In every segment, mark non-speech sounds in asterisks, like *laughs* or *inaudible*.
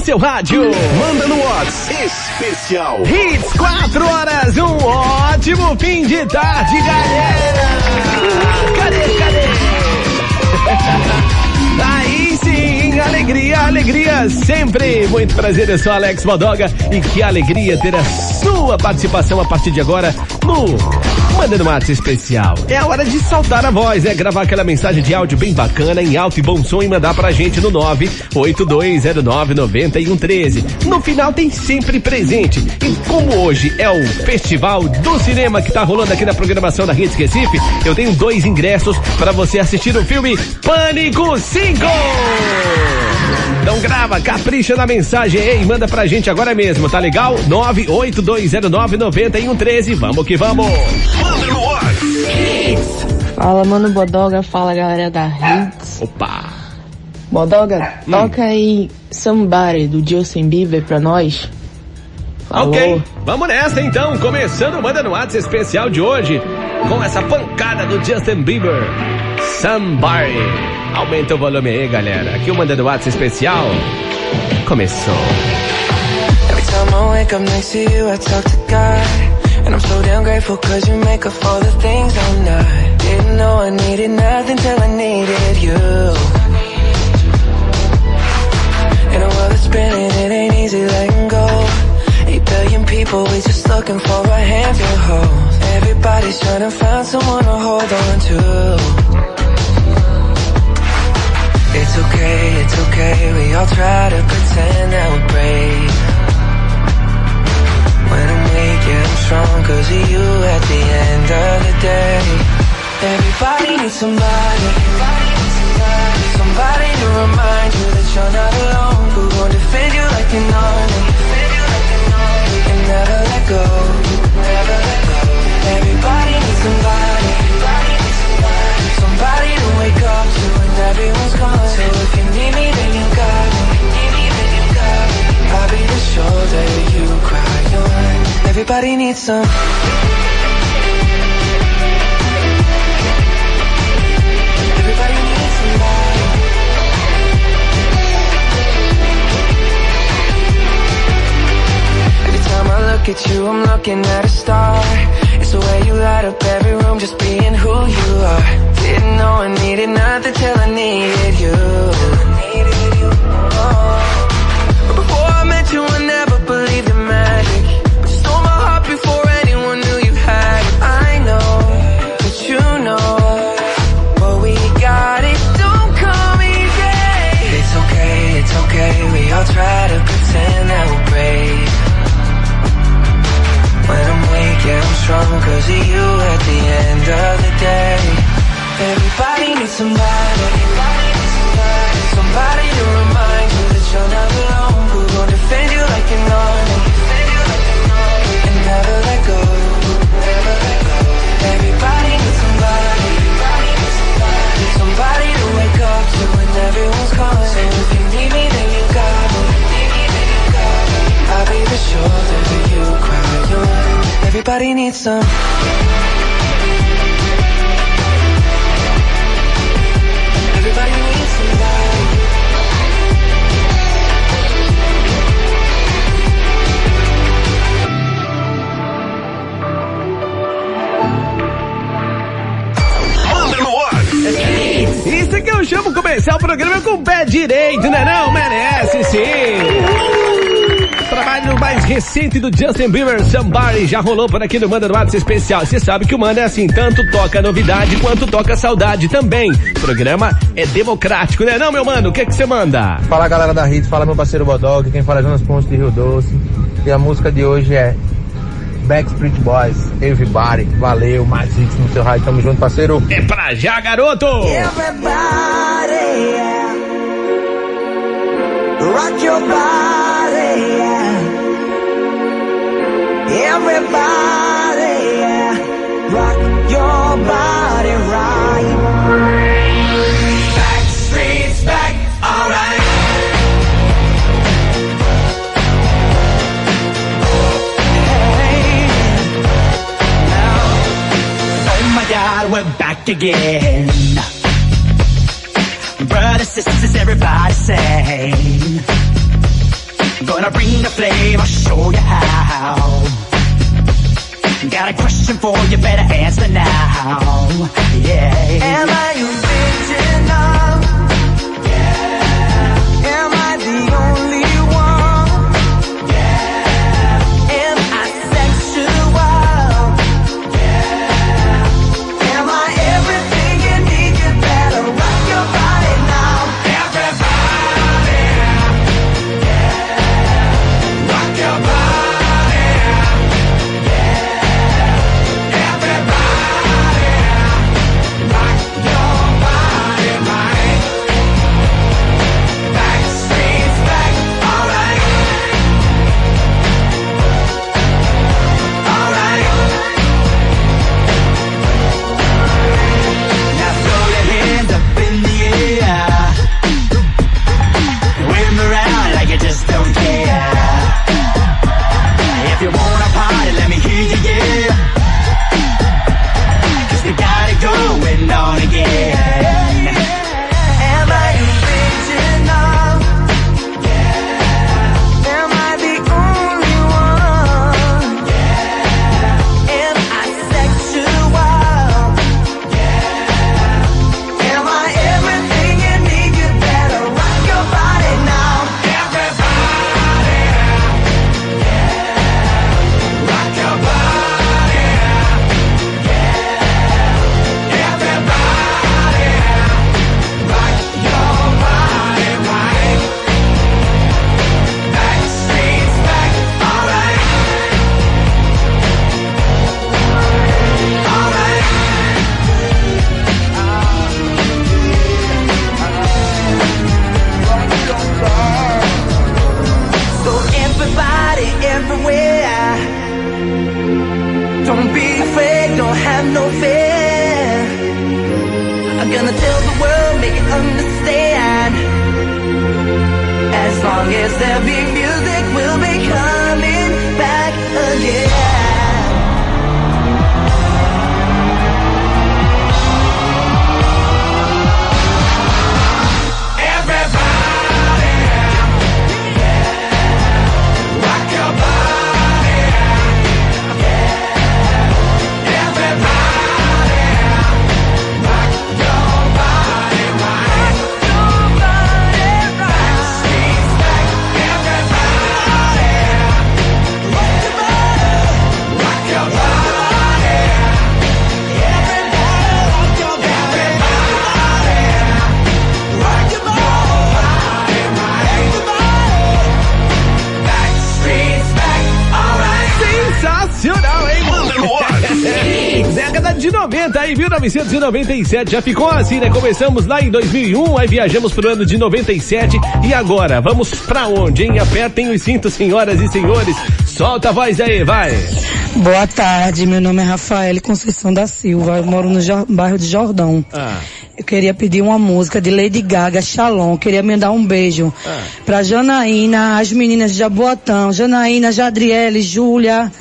no seu rádio. Manda no WhatsApp especial. Hits 4 horas, um ótimo fim de tarde, galera. Cadê, cadê? *laughs* Aí sim, alegria, alegria sempre. Muito prazer, eu sou Alex Modoga e que alegria ter a sua participação a partir de agora no Manda no Mato Especial. É a hora de saltar a voz, é gravar aquela mensagem de áudio bem bacana, em alto e bom som e mandar pra gente no 982099113. No final tem sempre presente. E como hoje é o Festival do Cinema que tá rolando aqui na programação da Rede Recife, eu tenho dois ingressos para você assistir o filme Pânico 5. Então grava, capricha na mensagem aí, manda pra gente agora mesmo, tá legal? 982099113, vamos que vamos! Manda no. Fala, mano Bodoga, fala galera da Hits. Opa! Bodoga, toca aí Somebody do Justin Bieber pra nós. Falou. Ok, vamos nessa então, começando o Manda no WhatsApp especial de hoje, com essa pancada do Justin Bieber, Somebody. Aumenta o volume aí, galera, aqui o Manda no WhatsApp especial começou. Every time I wake up next to you, I talk to God. And I'm so damn grateful cause you make up for the things I'm not. Didn't know I needed nothing till I needed you. In a world that's spinning, it ain't easy letting go. Eight billion people, we just looking for a hand to hold. Everybody's trying to find someone to hold on to. It's okay, it's okay, we all try to pretend that we're brave. When I'm weak, yeah, I'm strong cause of you at the end of the day. Everybody needs somebody. Somebody to remind you that you're not alone. Who gon' defend you like an army. Let go. Never let go. Everybody needs somebody. Somebody to wake up to everyone's gone. So if you need me, then you got me. I'll be the shoulder you cry on. Everybody needs some. Everybody needs somebody. Every time I look at you, I'm looking at a star. It's the way you light up every room, just being who you are. Didn't know I needed nothing till I needed you. Oh. Before I met you, I never believed in magic. Stole my heart before anyone knew you had it. I know you know what we got. It don't come easy. It's okay, it's okay. We all try to pretend that we're brave. When I'm weak, I'm strong cause of you at the end of the day. Everybody needs somebody. Somebody to remind you that you're not alone. Who defend you like an army. And never let go. Everybody needs somebody. Somebody to wake up to when. So if you need me, then you got me. I'll be the shoulder you cry on. Everybody needs some. Direito, né não? Merece sim! Trabalho mais recente do Justin Bieber, Somebody, já rolou por aqui no Manda no WhatsApp especial. Você sabe que o Manda é assim, tanto toca novidade quanto toca saudade também. O programa é democrático, né não, meu mano? O que é que você manda? Fala galera da Hits, fala meu parceiro Bodog, quem fala é Jonas Pontes de Rio Doce. E a música de hoje é Backstreet Boys, Everybody. Valeu, mais hits no seu rádio, tamo junto, parceiro. É pra já, garoto! Everybody. Rock your body, yeah. Everybody, yeah. Rock your body right. Backstreet's back, alright. Hey, now, oh my God, we're back again. Brothers, sisters, everybody When I bring the flame, I'll show you how. Got a question for you, better answer now. Yeah. Am I 1997. Já ficou assim, né? Começamos lá em 2001, aí viajamos pro ano de 97. E agora, vamos pra onde, hein? Apertem os cintos, senhoras e senhores. Solta a voz aí, vai. Boa tarde, meu nome é Rafael Conceição da Silva, eu moro no bairro de Jordão. Ah. Eu queria pedir uma música de Lady Gaga, Shalom, queria mandar um beijo Ah. pra Janaína, as meninas de Jaboatão, Janaína, Jadriele, Júlia,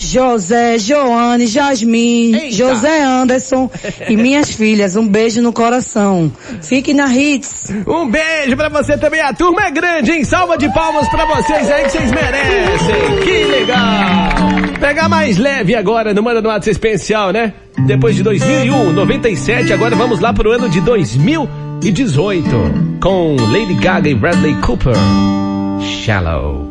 José, Joane, Jasmine, Eita. José Anderson e minhas filhas, um beijo no coração. Fique na Hits. Um beijo pra você também. A turma é grande, hein? Salva de palmas pra vocês aí que vocês merecem. Que legal. Pegar mais leve agora no Manda no Ato Especial, né? Depois de 2001, 97, agora vamos lá pro ano de 2018. Com Lady Gaga e Bradley Cooper. Shallow.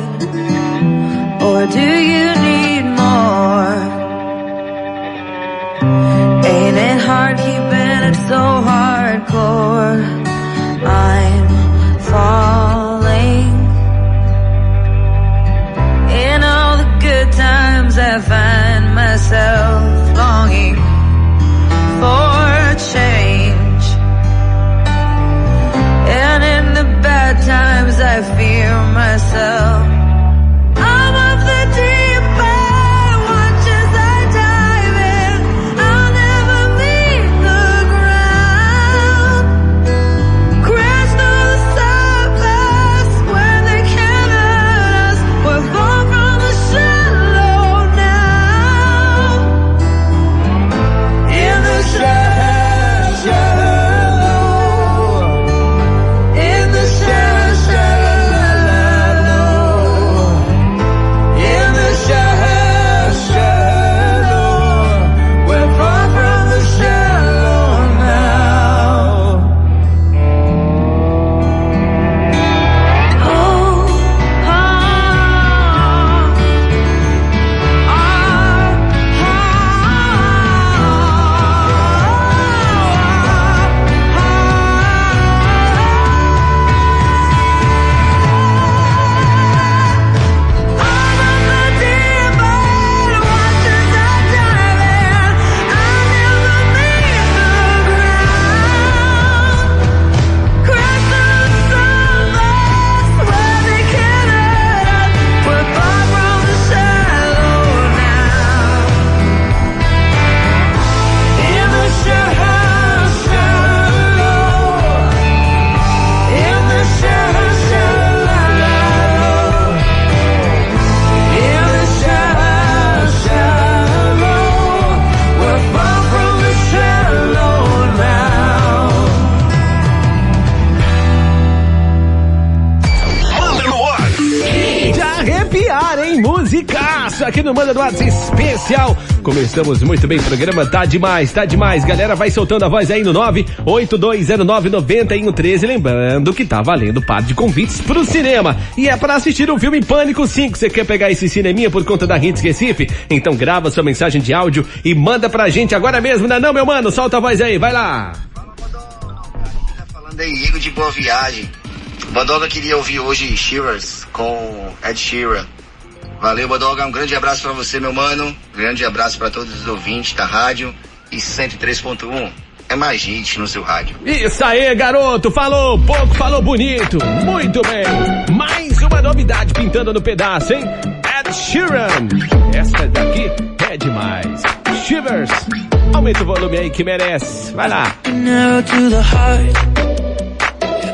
Do you Começamos muito bem programa, tá demais, tá demais. Galera, vai soltando a voz aí no 982099113. Lembrando que tá valendo par de convites pro cinema. E é para assistir o filme Pânico 5. Você quer pegar esse cineminha por conta da Hits Recife? Então grava sua mensagem de áudio e manda pra gente agora mesmo, não é não, meu mano? Solta a voz aí, vai lá. Tá falando aí, Igor de Boa Viagem. Bodoga queria ouvir hoje Shivers com Ed Sheeran. Valeu, Bodoga. Um grande abraço pra você, meu mano. Grande abraço pra todos os ouvintes da rádio. E 103.1 é mais gente no seu rádio. Isso aí, garoto! Falou pouco, falou bonito! Muito bem! Mais uma novidade pintando no pedaço, hein? Ed Sheeran! Essa daqui é demais! Shivers! Aumenta o volume aí que merece! Vai lá! narrow to the heart.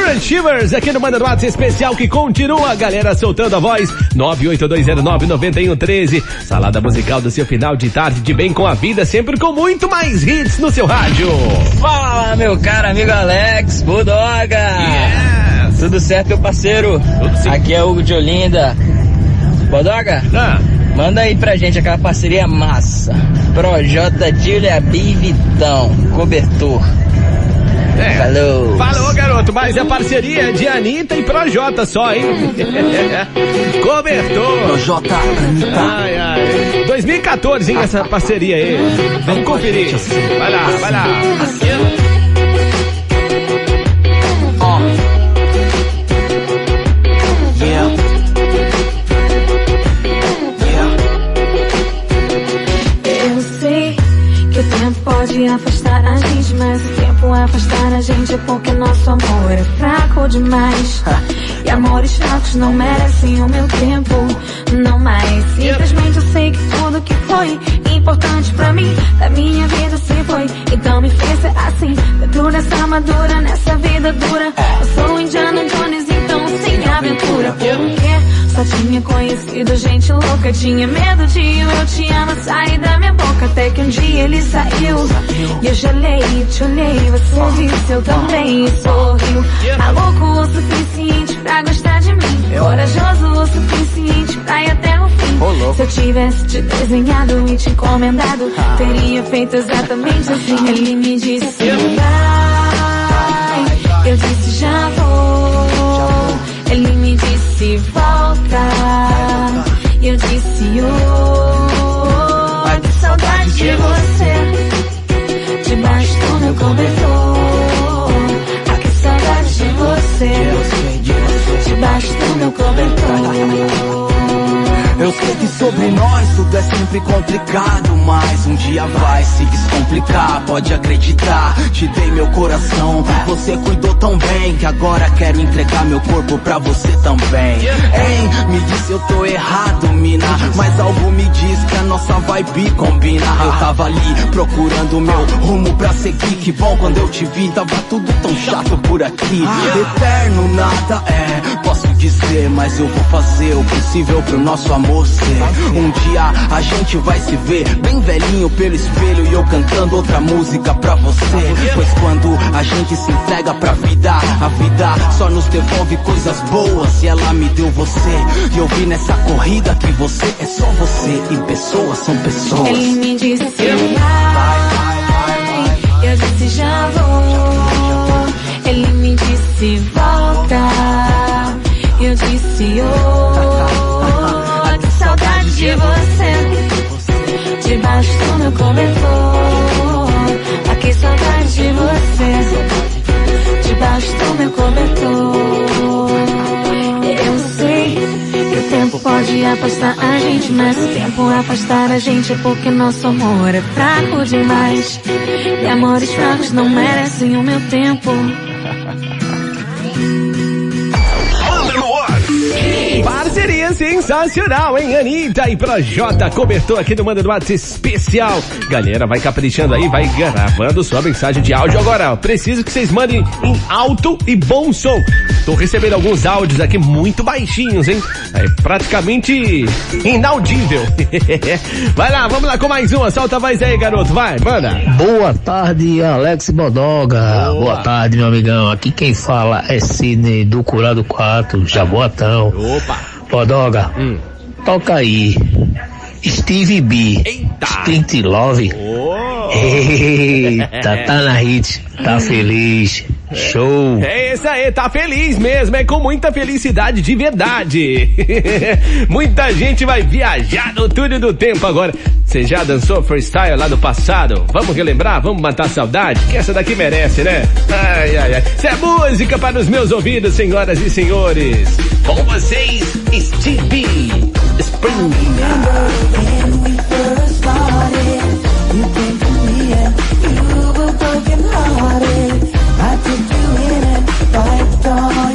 Aaron Shivers aqui no Manda no WhatsApp especial que continua, galera, soltando a voz. 982099113. Salada musical do seu final de tarde de bem com a vida, sempre com muito mais hits no seu rádio. Fala, meu caro amigo Alex, Budoga! Yes. Tudo certo, meu parceiro? Aqui é Hugo de Olinda. Bodoga? Ah, Manda aí pra gente aquela parceria massa. Projota, Julia B e Vitão. Cobertor. É. Falou. Falou, garoto, mas é parceria de Anitta e Projota só, hein? *laughs* Cobertor. Projota, Anitta. Ai, ai. 2014, hein, essa parceria aí. Vamos conferir. Vai lá, vai lá. Yeah. Yeah. Eu sei que o tempo pode afastar afastar a gente é porque nosso amor é fraco demais. E amores fracos não merecem o meu tempo, não mais. Simplesmente eu sei que tudo que foi importante pra mim, da minha vida se foi. Então me fez ser assim, dentro dessa armadura, nessa vida dura. Eu sou Indiana Jones, então só tinha conhecido gente louca, tinha medo de o eu te amo sair da minha boca. Até que um dia ele saiu. E eu gelei, te olhei, você disse eu também e sorriu. Maluco o suficiente pra gostar de mim. Corajoso o suficiente pra ir até o fim. Se eu tivesse te desenhado e te encomendado, teria feito exatamente assim. Ele me disse vai, eu disse já vou. Disse volta, e eu disse oi. Que saudade de você, debaixo do meu cobertor. Ah, que saudade de você, debaixo do meu cobertor. Eu sei que sobre nós tudo é sempre complicado, mas um dia vai se descomplicar, pode acreditar. Te dei meu coração, você cuidou tão bem que agora quero entregar meu corpo pra você também. Hein, me disse eu tô errado, mina, mas algo me diz que a nossa vibe combina. Eu tava ali procurando meu rumo pra seguir, que bom quando eu te vi, tava tudo tão chato por aqui. Eterno nada é, posso dizer, mas eu vou fazer o possível pro nosso amor ser. Um dia a gente vai se ver bem velhinho pelo espelho e eu cantando outra música pra você. Pois quando a gente se entrega pra vida, a vida só nos devolve coisas boas e ela me deu você. E eu vi nessa corrida que você é só você e pessoas são pessoas. Ele me disse vai, eu disse já vou. Ele me disse volta, eu disse oh, que saudade de você, debaixo do meu cobertor. Ah, que saudade de você, debaixo do meu cobertor. Eu sei que o tempo pode afastar a gente, mas o tempo afastar a gente é porque nosso amor é fraco demais. E amores fracos não merecem o meu tempo. Parceria sensacional, hein? Anitta e Projota cobertor aqui no Manda do WhatsApp especial. Galera, vai caprichando aí, vai gravando sua mensagem de áudio. Agora, preciso que vocês mandem em alto e bom som. Tô recebendo alguns áudios aqui muito baixinhos, hein? É praticamente inaudível. *laughs* vai lá, vamos lá com mais uma. Solta a voz aí, garoto. Vai, manda. Boa tarde, Alex Bodoga. Boa. tarde, meu amigão. Aqui quem fala é Sidney do Curado 4, Jaboatão. Opa. Bodoga, Hum. toca aí. Steve B. Eita. Sprint Love. Oh. Eita, tá na hit. Tá *laughs* feliz. Show. É isso aí, tá feliz mesmo, é com muita felicidade de verdade. *laughs* muita gente vai viajar no túnel do tempo agora. Você já dançou freestyle lá do passado? Vamos relembrar, vamos matar saudade? Que essa daqui merece, né? Ai, ai, ai. Isso é música para os meus ouvidos, senhoras e senhores. Com vocês, Steve Spring. Know you are my world.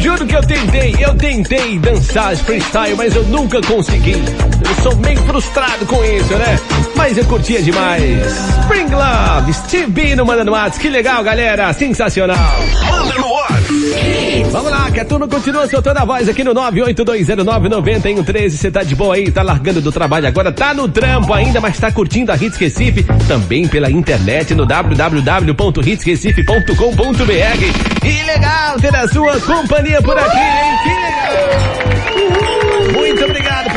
Juro que eu tentei, eu tentei dançar freestyle, mas eu nunca consegui. Eu sou meio frustrado com isso, né? Mas eu curtia demais. Spring Love, Steve B no Manda no Whats. Que legal, galera. Sensacional. Manda no. Vamos lá, que a turma continua soltando a voz aqui no 982099113. Você tá de boa aí, tá largando do trabalho agora, tá no trampo ainda, mas tá curtindo a Hits Recife também pela internet no www.hitsrecife.com.br. Que legal ter a sua companhia por aqui, hein? Que legal.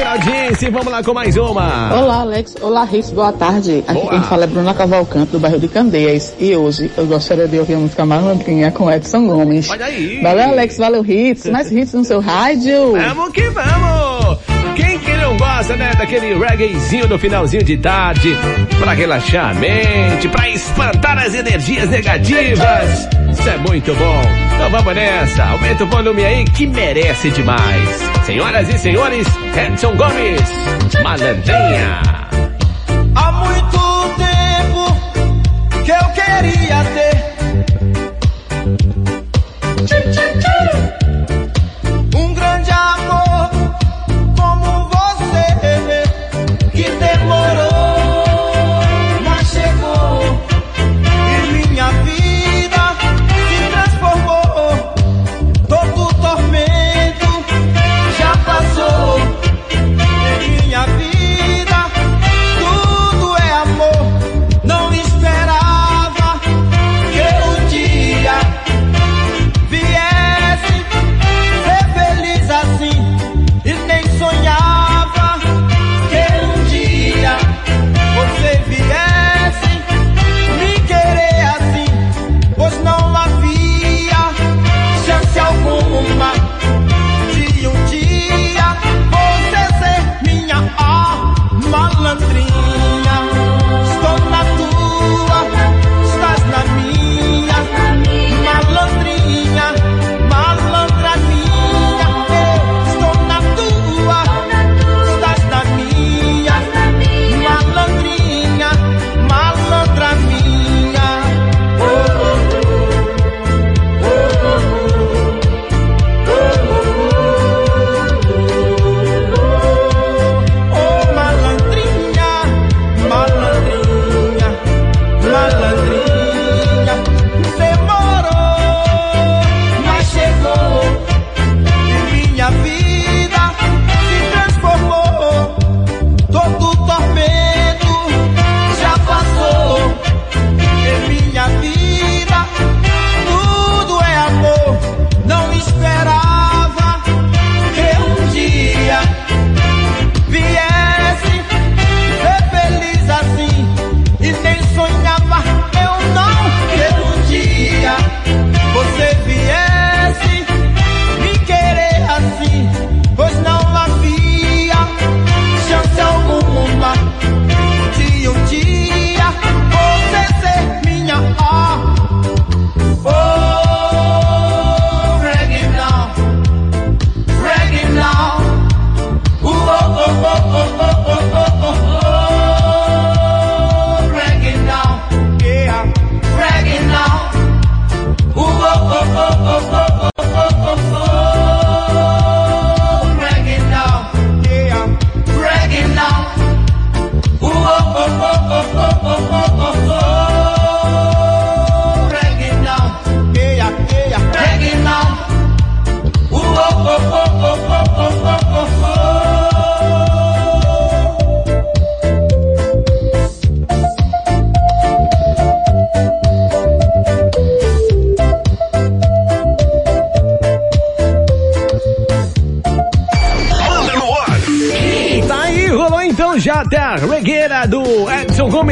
Pela audiência e vamos lá com mais uma. Olá, Alex. Olá, Riz. Boa tarde. Aqui Boa. quem fala é Bruna Cavalcante, do bairro de Candeias. E hoje eu gostaria de ouvir a música Malandrinha com Edson Gomes. Olha aí. Valeu, Alex. Valeu, Hits. Mais hits no seu rádio. Vamos que vamos! Quem que não gosta, né, daquele reggaezinho no finalzinho de tarde, pra relaxar a mente, pra espantar as energias negativas? Isso é muito bom. Então vamos nessa, aumenta o volume aí que merece demais. Senhoras e senhores, Edson Gomes, malandrinha. Há muito tempo que eu queria ter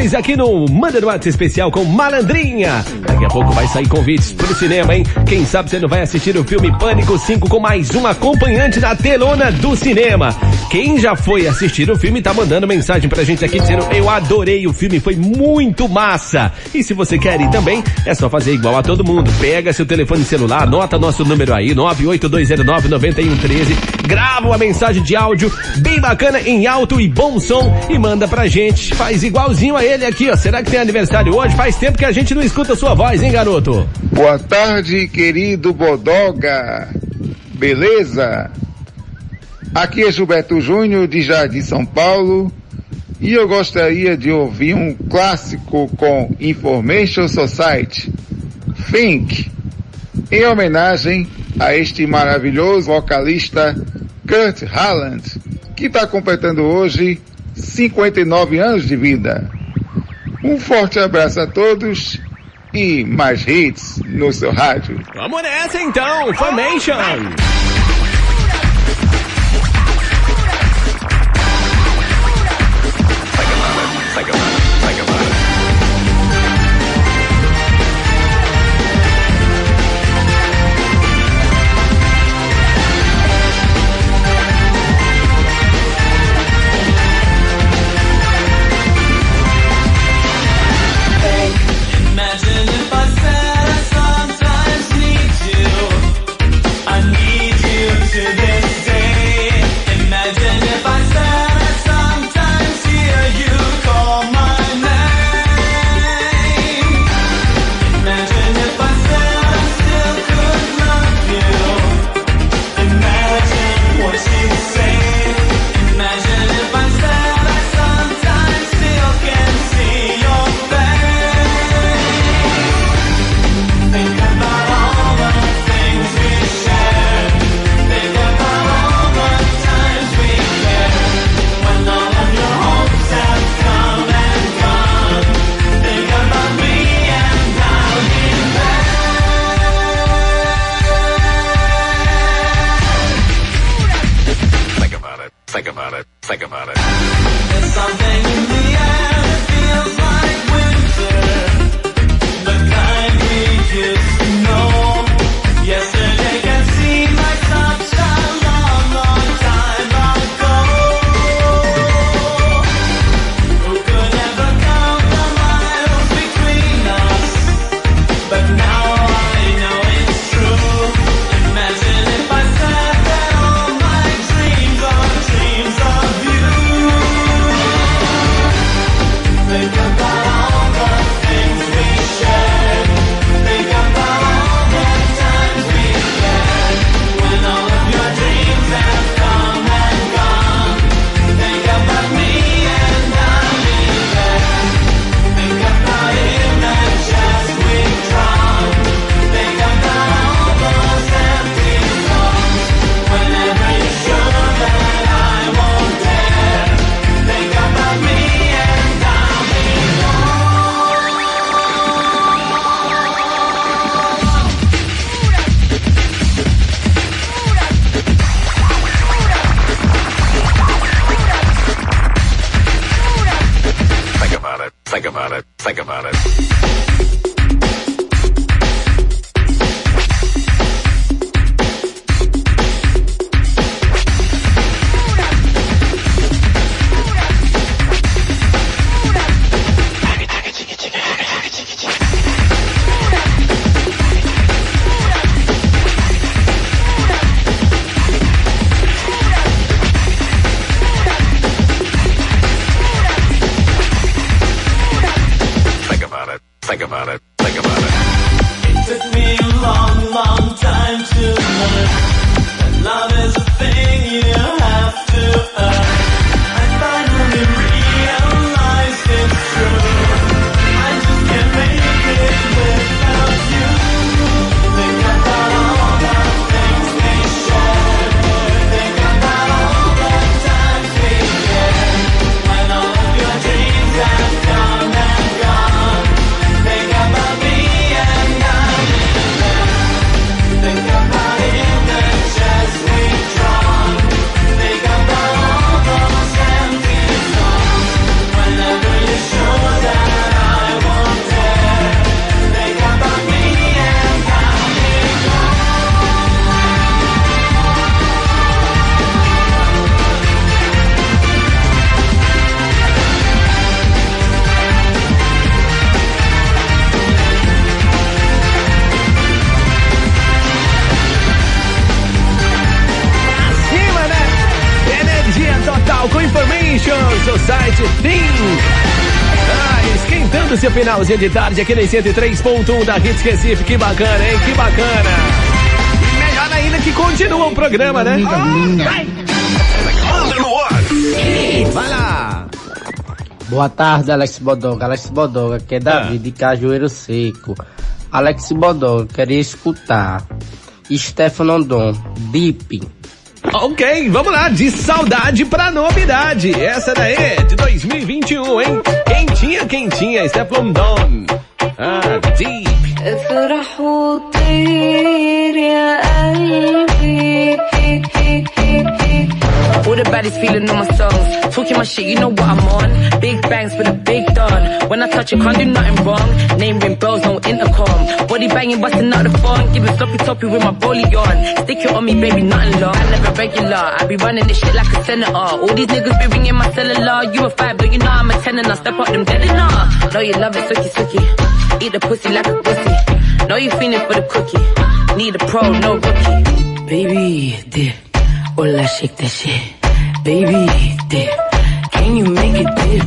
Aqui no Manda no WhatsApp especial com Malandrinha. Daqui a pouco vai sair convites pro cinema, hein? Quem sabe você não vai assistir o filme Pânico 5 com mais um acompanhante na telona do cinema. Quem já foi assistir o filme tá mandando mensagem pra gente aqui dizendo eu adorei o filme, foi muito massa. E se você quer ir também, é só fazer igual a todo mundo. Pega seu telefone celular, anota nosso número aí, 982099113, grava uma mensagem de áudio bem bacana, em alto e bom som e manda pra gente. Faz igualzinho a ele aqui, ó. Será que tem aniversário hoje? Faz tempo que a gente não escuta sua voz, hein, garoto? Boa tarde, querido Bodoga. Beleza? Aqui é Gilberto Júnior, de Jardim São Paulo, e eu gostaria de ouvir um clássico com Information Society, Think, em homenagem a este maravilhoso vocalista Kurt Halland, que está completando hoje 59 anos de vida. Um forte abraço a todos e mais hits no seu rádio. Vamos nessa então, Formation! de tarde aqui na 103.1 da Hits Recife. Que bacana, hein? Que bacana. E melhor ainda que continua o programa, né? Manda no. Vai lá. Boa tarde, Alex Bodoga. Alex Bodoga, que é Davi ah. de Cajueiro Seco. Alex Bodoga, queria escutar. Stefano Dom, Deep Ok, vamos lá, de saudade pra novidade. Essa daí é de 2021, hein? Quentinha, quentinha, Stefan Don. Ah, Deep. All the baddies feeling on my songs. Talking my shit, you know what I'm on. Big bangs with a big don. When I touch it, can't do nothing wrong. Name ring bells, no intercom. Body banging, busting out the phone. Give Giving sloppy toppy with my bully on. Stick it on me, baby, nothing long. I never regular. I be running this shit like a senator. All these niggas be ringing my cellular. You a five, but you know I'm a ten and I step up them dead nah. Know you love it, sucky, sucky. Eat the pussy like a pussy. Know you feeling for the cookie. Need a pro, no rookie. Baby, dip. Hola, shake that shit. Baby, dip. Can you make it dip?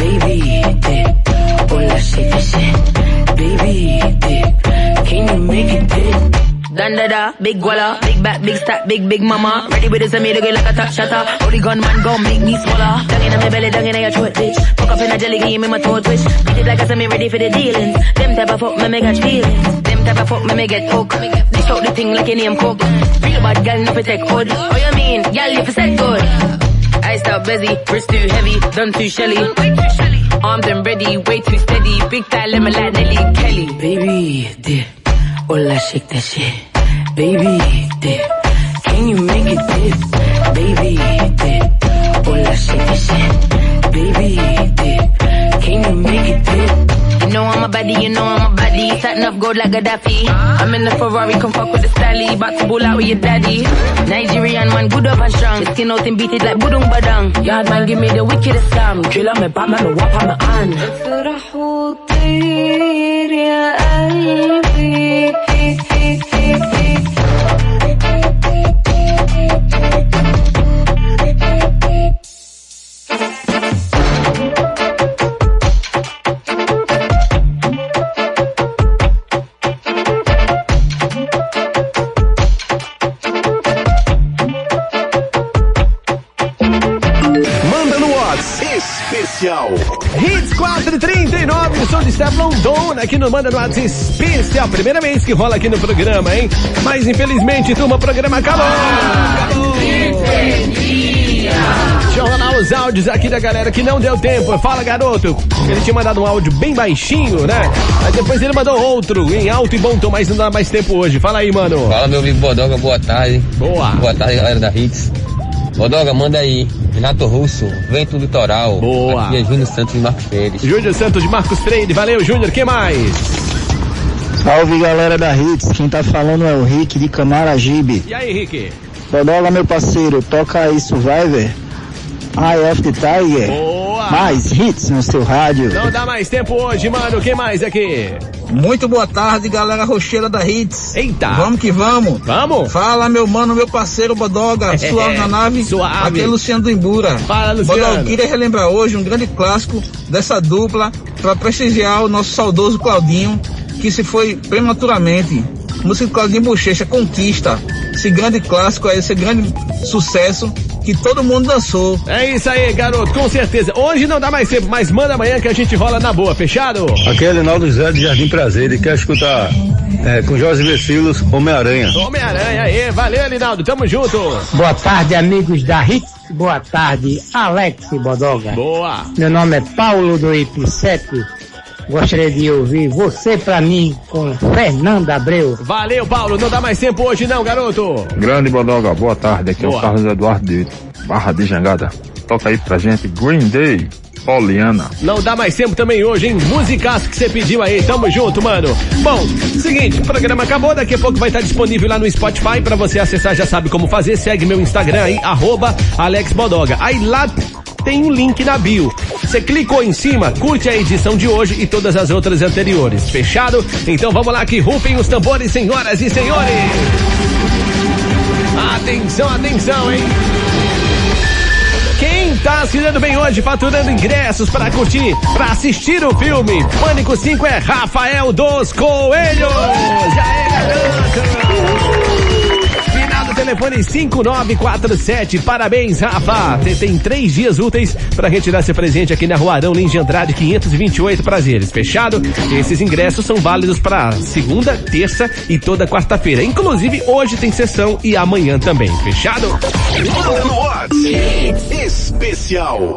Baby, dip. Hola, that shit. Baby, dip. Can you make it dip? Dun da big walla, big back, big stack, big big mama. Ready with this and me looking like a top shutter. Holy gun man gon' make me smaller. Dung in my belly, dung in your throat, bitch. Fuck up in a jelly, give me my toe twitch. Beat it like I said, me ready for the dealings. Them type of fuck me make catch feelings. Them type of fuck me make get hook. Dish out the thing like your name cook. Real bad girl, no take hood. Oh you mean, girl, you set good. Out busy, wrist too heavy, done too shelly. Armed and ready, way too steady. Big time lemon like Nelly Kelly. Baby, dip. Hola, shake that shit. Baby, dip. Can you make it dip? Baby, You know I'm a baddie, you know I'm a baddie. Satin off gold like Gaddafi. I'm in the Ferrari, come fuck with the stally. About to bull out with your daddy. Nigerian man, good up and strong. The skin out and beat it like budung badang. Yard man, give me the wickedest slam. Drill on me, Batman, no wap on my hand. افرح وطير يا قلبي 9h39, sou de Stefan Dona aqui no Manda no Atos Especial. Primeira vez que rola aqui no programa, hein? Mas infelizmente, turma, o programa acabou. acabou. Deixa eu rolar os áudios aqui da galera que não deu tempo. Fala, garoto. Ele tinha mandado um áudio bem baixinho, né? Aí depois ele mandou outro em alto e bom tom, mas não dá mais tempo hoje. Fala aí, mano. Fala, meu amigo Bodoga. Boa tarde. Boa. Boa tarde, galera da Hits. Bodoga, manda aí. Renato Russo, Vento Litoral. Boa. Aqui é Júnior Santos e Marcos Pérez. Júnior Santos de Marcos Freire. Valeu, Júnior. Quem mais? Salve galera da Hits, quem tá falando é o Rick de Camaragibe. E aí, Rick? Bodoga, meu parceiro, toca aí Survivor, Eye of the Tiger. Boa. Mais hits no seu rádio. Não dá mais tempo hoje, mano. Quem mais aqui? Muito boa tarde, galera rocheira da Hits. Eita. Vamos que vamos. Vamos. Fala, meu mano, meu parceiro Bodoga. *laughs* Suave na nave. Suave. Aqui é Luciano do Imbura. Fala, Luciano. Bodoga, queria relembrar hoje um grande clássico dessa dupla para prestigiar o nosso saudoso Claudinho, que se foi prematuramente. Música de Claudinho Bochecha, Conquista. Esse grande clássico aí, esse grande sucesso que todo mundo dançou. É isso aí, garoto, com certeza. Hoje não dá mais tempo, mas manda amanhã que a gente rola na boa, fechado? Aqui é Linaldo Zé de Jardim Prazer, ele quer escutar é, com Jorge Vecilos, Homem-Aranha. Homem-Aranha aí, valeu, Linaldo, tamo junto. Boa tarde, amigos da Hits. Boa tarde, Alex Bodoga. Boa. Meu nome é Paulo do IP7. Gostaria de ouvir Você Pra Mim com Fernanda Abreu. Valeu, Paulo, não dá mais tempo hoje não, garoto. Grande Bodoga, boa tarde. Aqui é Boa. o Carlos Eduardo de Barra de Jangada. Toca aí pra gente Green Day, Poliana. Não dá mais tempo também hoje, hein? Musicas que você pediu aí, tamo junto, mano. Bom, seguinte, o programa acabou, daqui a pouco vai estar disponível lá no Spotify pra você acessar, já sabe como fazer. Segue meu Instagram aí, arroba Alex Bodoga. Aí lá tem um link na bio. Você clicou em cima, curte a edição de hoje e todas as outras anteriores. Fechado? Então vamos lá que rufem os tambores, senhoras e senhores. Atenção, atenção, hein? Quem tá se dando bem hoje, faturando ingressos para curtir, para assistir o filme Pânico 5 é Rafael dos Coelhos. E aí, garoto? Telefone 5947. Parabéns, Rafa. Você tem três dias úteis para retirar seu presente aqui na Rua Arão Lins de Andrade 528 Prazeres. Fechado? Esses ingressos são válidos para segunda, terça e toda quarta-feira. Inclusive, hoje tem sessão e amanhã também. Fechado? Especial.